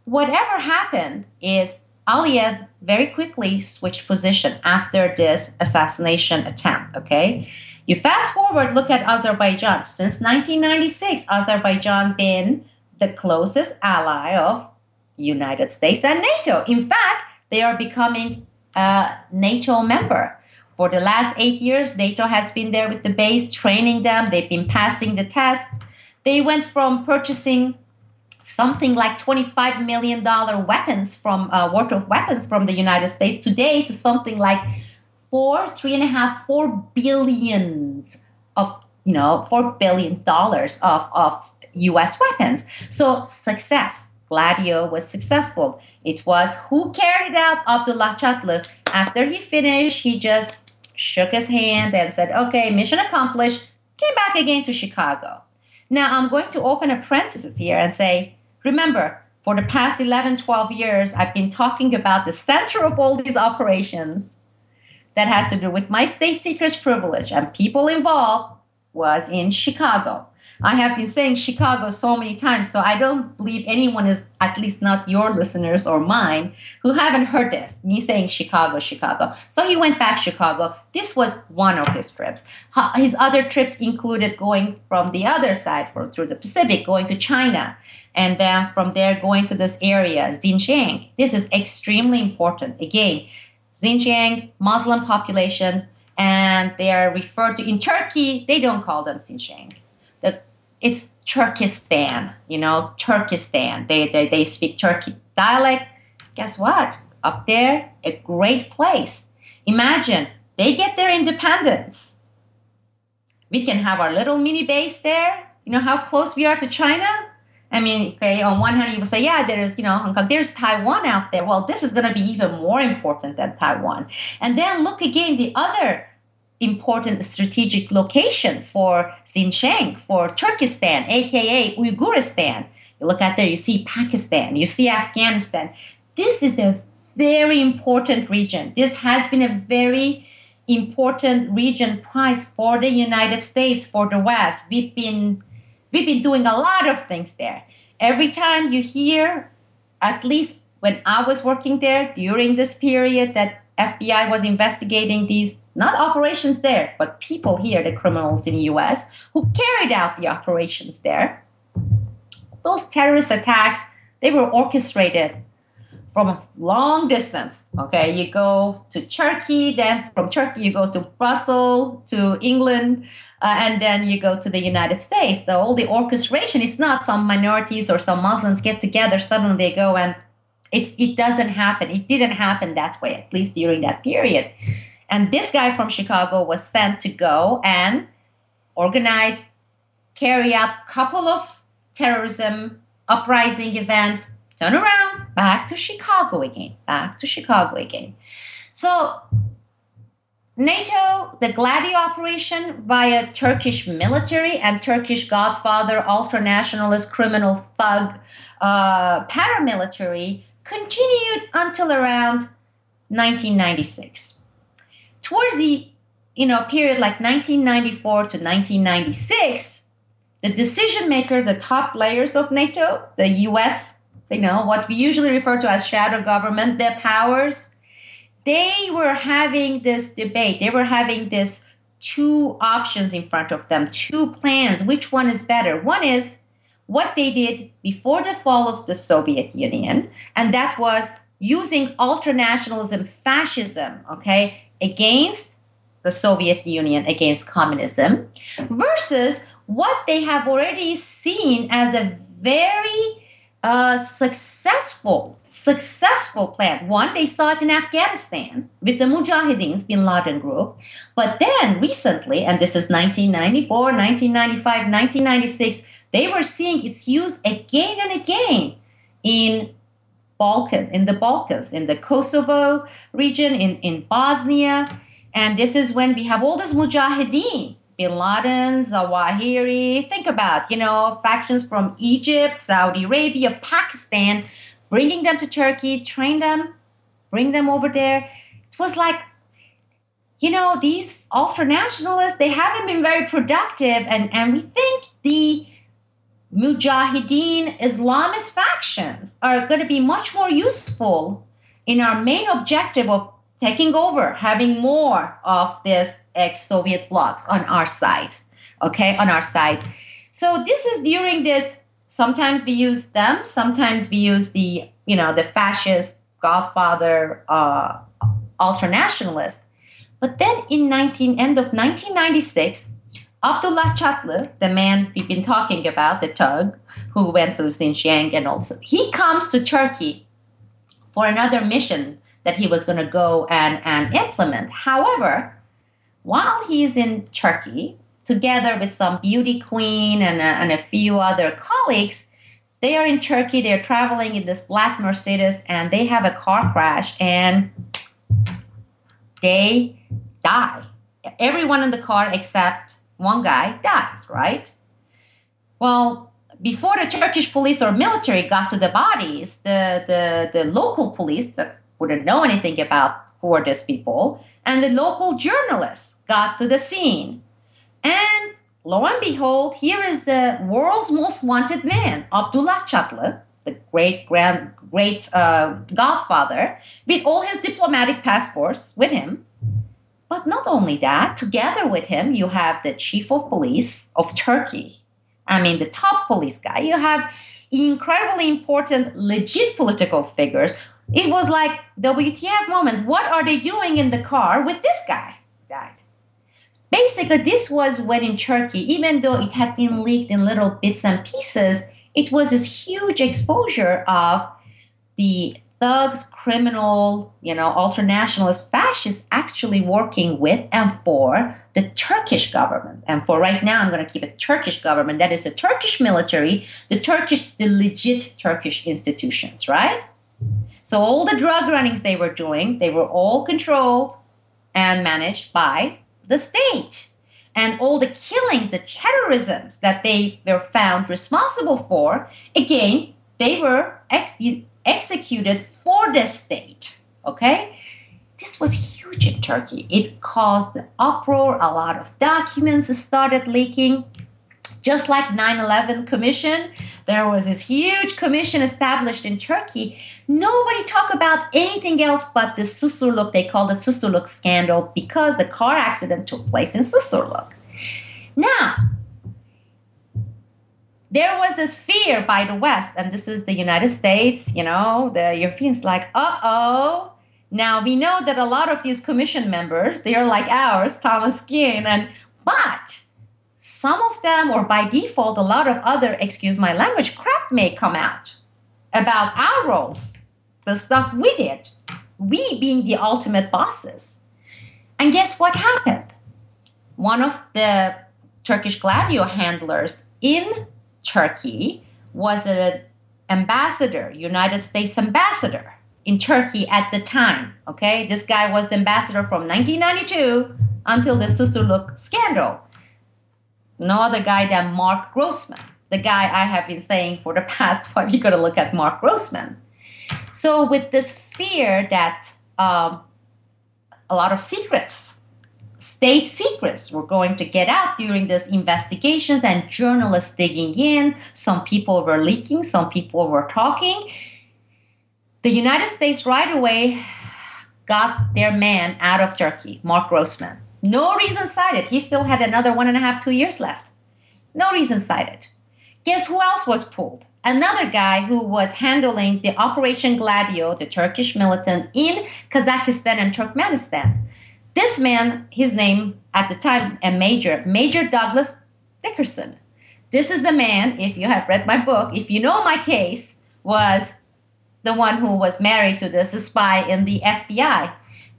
[SPEAKER 4] Whatever happened is Aliyev very quickly switched position after this assassination attempt, okay? You fast forward, look at Azerbaijan. Since 1996, Azerbaijan been the closest ally of United States and NATO. In fact, they are becoming a NATO member. For the last eight years, NATO has been there with the base, training them. They've been passing the tests. They went from purchasing something like $25 million weapons from uh, worth of weapons from the United States today to something like four, three and a half, four billions of, you know, four billion dollars of, of US weapons. So success. Gladio was successful. It was who carried out Abdullah Chatlı. After he finished, he just shook his hand and said, okay, mission accomplished, came back again to Chicago. Now I'm going to open a parenthesis here and say, remember, for the past 11, 12 years, I've been talking about the center of all these operations that has to do with my state secrets privilege and people involved was in Chicago. I have been saying Chicago so many times, so I don't believe anyone is, at least not your listeners or mine, who haven't heard this, me saying Chicago, Chicago. So he went back Chicago. This was one of his trips. His other trips included going from the other side, from, through the Pacific, going to China, and then from there going to this area, Xinjiang. This is extremely important. Again, Xinjiang, Muslim population, and they are referred to in Turkey, they don't call them Xinjiang it's Turkestan, you know, Turkestan. They, they, they speak Turkey dialect. Guess what? Up there, a great place. Imagine they get their independence. We can have our little mini base there. You know how close we are to China? I mean, okay, on one hand, you would say, yeah, there's, you know, Hong Kong, there's Taiwan out there. Well, this is going to be even more important than Taiwan. And then look again, the other important strategic location for Xinjiang, for Turkestan, aka Uyghuristan. You look at there, you see Pakistan, you see Afghanistan. This is a very important region. This has been a very important region prize for the United States, for the West. We've been we've been doing a lot of things there. Every time you hear, at least when I was working there during this period, that FBI was investigating these not operations there, but people here, the criminals in the US who carried out the operations there. Those terrorist attacks, they were orchestrated from a long distance. Okay, you go to Turkey, then from Turkey you go to Brussels, to England, uh, and then you go to the United States. So all the orchestration is not some minorities or some Muslims get together, suddenly they go and it's, it doesn't happen. It didn't happen that way, at least during that period. And this guy from Chicago was sent to go and organize, carry out a couple of terrorism uprising events, turn around, back to Chicago again, back to Chicago again. So NATO, the Gladio operation via Turkish military and Turkish Godfather, ultranationalist, criminal thug, uh, paramilitary continued until around 1996. Towards the you know period like 1994 to 1996, the decision makers, the top layers of NATO, the U.S., you know what we usually refer to as shadow government, the powers, they were having this debate. They were having this two options in front of them, two plans. Which one is better? One is what they did before the fall of the Soviet Union, and that was using ultranationalism, fascism, okay, against the Soviet Union, against communism, versus what they have already seen as a very uh, successful, successful plan. One, they saw it in Afghanistan with the Mujahideens, Bin Laden group. But then recently, and this is 1994, 1995, 1996, they were seeing its use again and again in Balkan, in the Balkans, in the Kosovo region, in, in Bosnia. And this is when we have all this Mujahideen, Bin Laden, Zawahiri. Think about, you know, factions from Egypt, Saudi Arabia, Pakistan, bringing them to Turkey, train them, bring them over there. It was like you know, these ultranationalists, they haven't been very productive. And, and we think the Mujahideen Islamist factions are going to be much more useful in our main objective of taking over, having more of this ex-Soviet blocs on our side. Okay, on our side. So this is during this. Sometimes we use them. Sometimes we use the you know the fascist Godfather uh, ultra nationalist. But then in 19 end of 1996, Abdullah Chatlı, the man we've been talking about, the Tug, who went through Xinjiang and also, he comes to Turkey for another mission that he was going to go and, and implement. However, while he's in Turkey, together with some beauty queen and a, and a few other colleagues, they are in Turkey, they're traveling in this black Mercedes, and they have a car crash and they die. Everyone in the car except one guy dies, right? Well, before the Turkish police or military got to the bodies, the, the, the local police that wouldn't know anything about who are these people, and the local journalists got to the scene. And lo and behold, here is the world's most wanted man, Abdullah Chatlı, the great grand great uh, godfather, with all his diplomatic passports with him. But not only that, together with him, you have the chief of police of Turkey. I mean, the top police guy. You have incredibly important, legit political figures. It was like WTF moment. What are they doing in the car with this guy? Died. Basically, this was when in Turkey, even though it had been leaked in little bits and pieces, it was this huge exposure of the thugs, criminal, you know, ultranationalist fascists actually working with and for the Turkish government. And for right now, I'm going to keep it Turkish government. That is the Turkish military, the Turkish, the legit Turkish institutions, right? So all the drug runnings they were doing, they were all controlled and managed by the state. And all the killings, the terrorisms that they were found responsible for, again, they were ex- executed for the state. Okay? This was huge in Turkey. It caused uproar. A lot of documents started leaking. Just like 9/11 Commission, there was this huge commission established in Turkey. Nobody talked about anything else but the Susurluk. They called it Susurluk scandal because the car accident took place in Susurluk. Now, there was this fear by the West, and this is the United States, you know, the Europeans like, uh oh. Now we know that a lot of these commission members, they are like ours, Thomas Kean, and but some of them, or by default, a lot of other, excuse my language, crap may come out about our roles, the stuff we did, we being the ultimate bosses. And guess what happened? One of the Turkish Gladio handlers in Turkey was the ambassador, United States ambassador in Turkey at the time. Okay, this guy was the ambassador from 1992 until the Susurluk scandal. No other guy than Marc Grossman, the guy I have been saying for the past five. You got to look at Marc Grossman. So with this fear that um, a lot of secrets, state secrets, were going to get out during these investigations, and journalists digging in. Some people were leaking, some people were talking the United States right away got their man out of Turkey, Marc Grossman. No reason cited. He still had another one and a half, two years left. No reason cited. Guess who else was pulled? Another guy who was handling the Operation Gladio, the Turkish militant in Kazakhstan and Turkmenistan. This man, his name at the time, a major, Major Douglas Dickerson. This is the man, if you have read my book, if you know my case, was the one who was married to this spy in the FBI.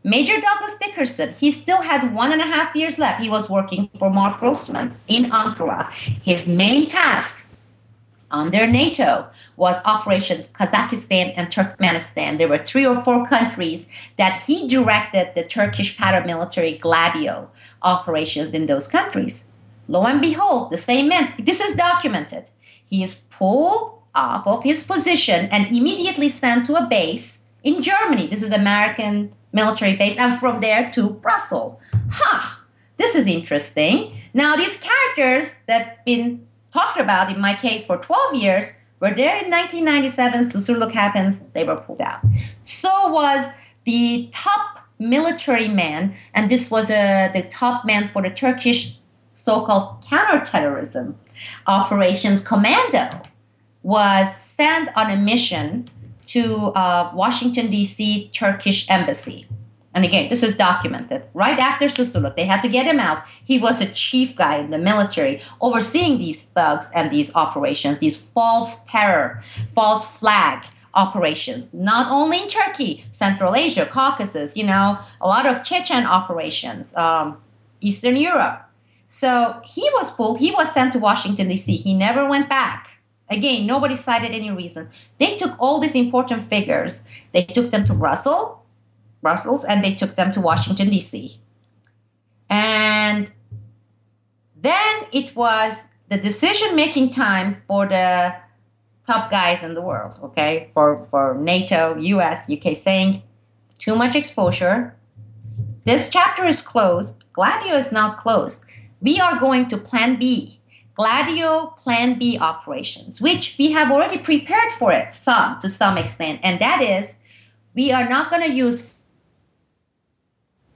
[SPEAKER 4] Major Douglas Dickerson, he still had one and a half years left. He was working for Marc Grossman in Ankara. His main task under NATO was Operation Kazakhstan and Turkmenistan. There were three or four countries that he directed the Turkish paramilitary Gladio operations in those countries. Lo and behold, the same man, this is documented. He is pulled off of his position and immediately sent to a base in Germany. This is American military base, and from there to Brussels. Ha! This is interesting. Now, these characters that been talked about in my case for 12 years were there in 1997. Susurluk happens, they were pulled out. So was the top military man, and this was uh, the top man for the Turkish so-called counterterrorism operations commando was sent on a mission to uh, Washington, D.C. Turkish embassy. And again, this is documented. Right after Susurluk, they had to get him out. He was a chief guy in the military overseeing these thugs and these operations, these false terror, false flag operations, not only in Turkey, Central Asia, Caucasus, you know, a lot of Chechen operations, um, Eastern Europe. So he was pulled, he was sent to Washington, D.C. He never went back. Again, nobody cited any reason. They took all these important figures, they took them to Brussels, Brussels, and they took them to Washington, D.C. And then it was the decision making time for the top guys in the world, okay, for, for NATO, US, UK, saying too much exposure. This chapter is closed. Gladio is now closed. We are going to plan B. Gladio Plan B operations, which we have already prepared for it some to some extent, and that is we are not going to use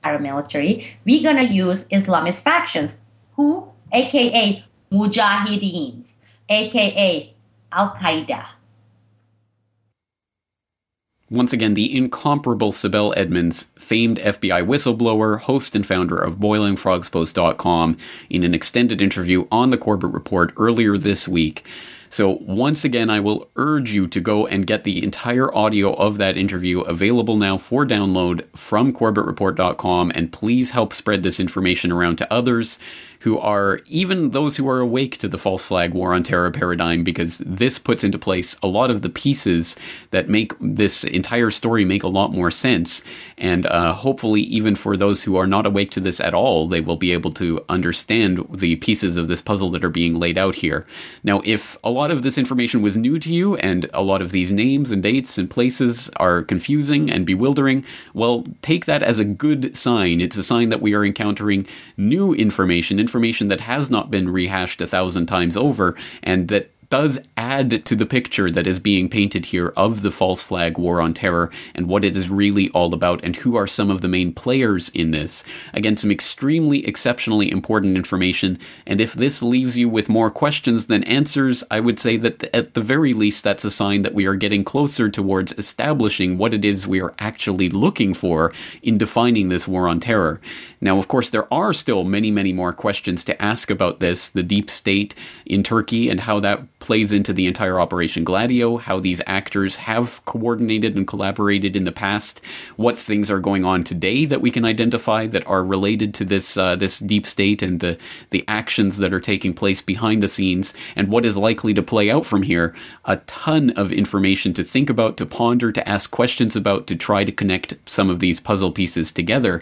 [SPEAKER 4] paramilitary, we're going to use Islamist factions, who, aka Mujahideens, aka Al Qaeda.
[SPEAKER 2] Once again, the incomparable Sibel Edmonds, famed FBI whistleblower, host and founder of BoilingFrogsPost.com, in an extended interview on the Corbett Report earlier this week. So, once again, I will urge you to go and get the entire audio of that interview available now for download from CorbettReport.com, and please help spread this information around to others who are even those who are awake to the false flag war on terror paradigm, because this puts into place a lot of the pieces that make this entire story make a lot more sense. And uh, hopefully, even for those who are not awake to this at all, they will be able to understand the pieces of this puzzle that are being laid out here. Now, if a lot of this information was new to you and a lot of these names and dates and places are confusing and bewildering, well, take that as a good sign. It's a sign that we are encountering new information information that has not been rehashed a thousand times over and that does add to the picture that is being painted here of the false flag war on terror and what it is really all about and who are some of the main players in this. Again, some extremely exceptionally important information, and if this leaves you with more questions than answers, I would say that at the very least that's a sign that we are getting closer towards establishing what it is we are actually looking for in defining this war on terror. Now, of course, there are still many, many more questions to ask about this, the deep state in Turkey and how that plays into the entire Operation Gladio, how these actors have coordinated and collaborated in the past, what things are going on today that we can identify that are related to this uh, this deep state and the the actions that are taking place behind the scenes, and what is likely to play out from here. A ton of information to think about, to ponder, to ask questions about, to try to connect some of these puzzle pieces together.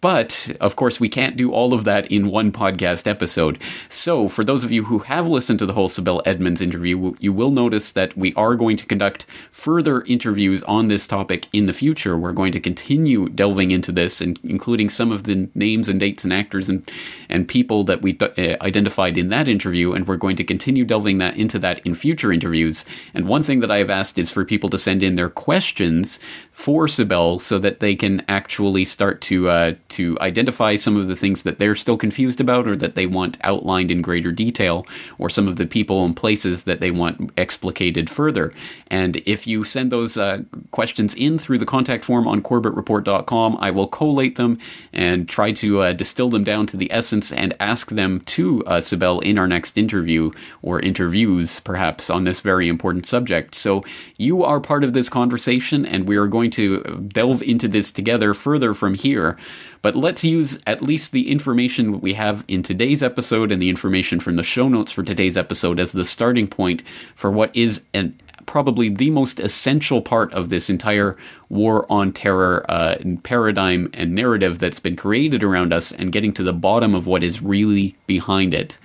[SPEAKER 2] But, of course, we can't do all of that in one podcast episode. So, for those of you who have listened to the whole Sibel Edmonds interview, you will notice that we are going to conduct further interviews on this topic in the future. We're going to continue delving into this, and including some of the names and dates and actors and, and people that we uh, identified in that interview, and we're going to continue delving that into that in future interviews. And one thing that I have asked is for people to send in their questions for Sibel so that they can actually start to uh, to identify some of the things that they're still confused about or that they want outlined in greater detail, or some of the people and places that they want explicated further. And if you send those uh, questions in through the contact form on corbettreport.com, I will collate them and try to uh, distill them down to the essence and ask them to uh, Sibel in our next interview or interviews, perhaps, on this very important subject. So you are part of this conversation, and we are going to delve into this together further from here. But let's use at least the information that we have in today's episode and the information from the show notes for today's episode as the starting point for what is an probably the most essential part of this entire war on terror uh, paradigm and narrative that's been created around us and getting to the bottom of what is really behind it.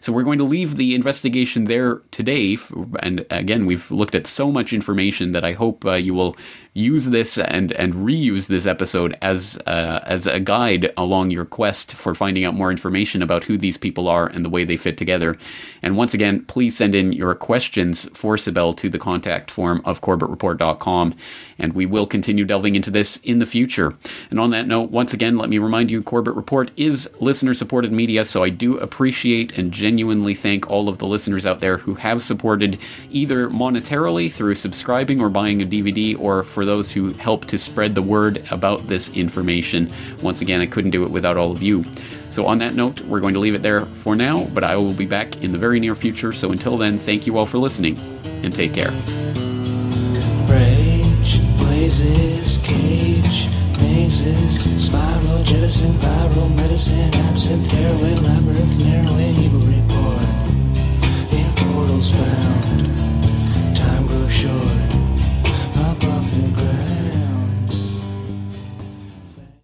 [SPEAKER 2] So we're going to leave the investigation there today. And again, we've looked at so much information that I hope uh, you will use this and and reuse this episode as uh, as a guide along your quest for finding out more information about who these people are and the way they fit together. And once again, please send in your questions for Sibel to the contact form of corbettreport.com, and we will continue delving into this in the future. And on that note, once again, let me remind you, Corbett Report is listener-supported media, so I do appreciate and genuinely thank all of the listeners out there who have supported either monetarily through subscribing or buying a DVD or for those who help to spread the word about this information. Once again, I couldn't do it without all of you. So, on that note, we're going to leave it there for now, but I will be back in the very near future. So, until then, thank you all for listening and take care.
[SPEAKER 5] Rage, blazes, cage, mazes, spiral, jettison, viral, medicine, heroin, labyrinth. Time grows short above the ground.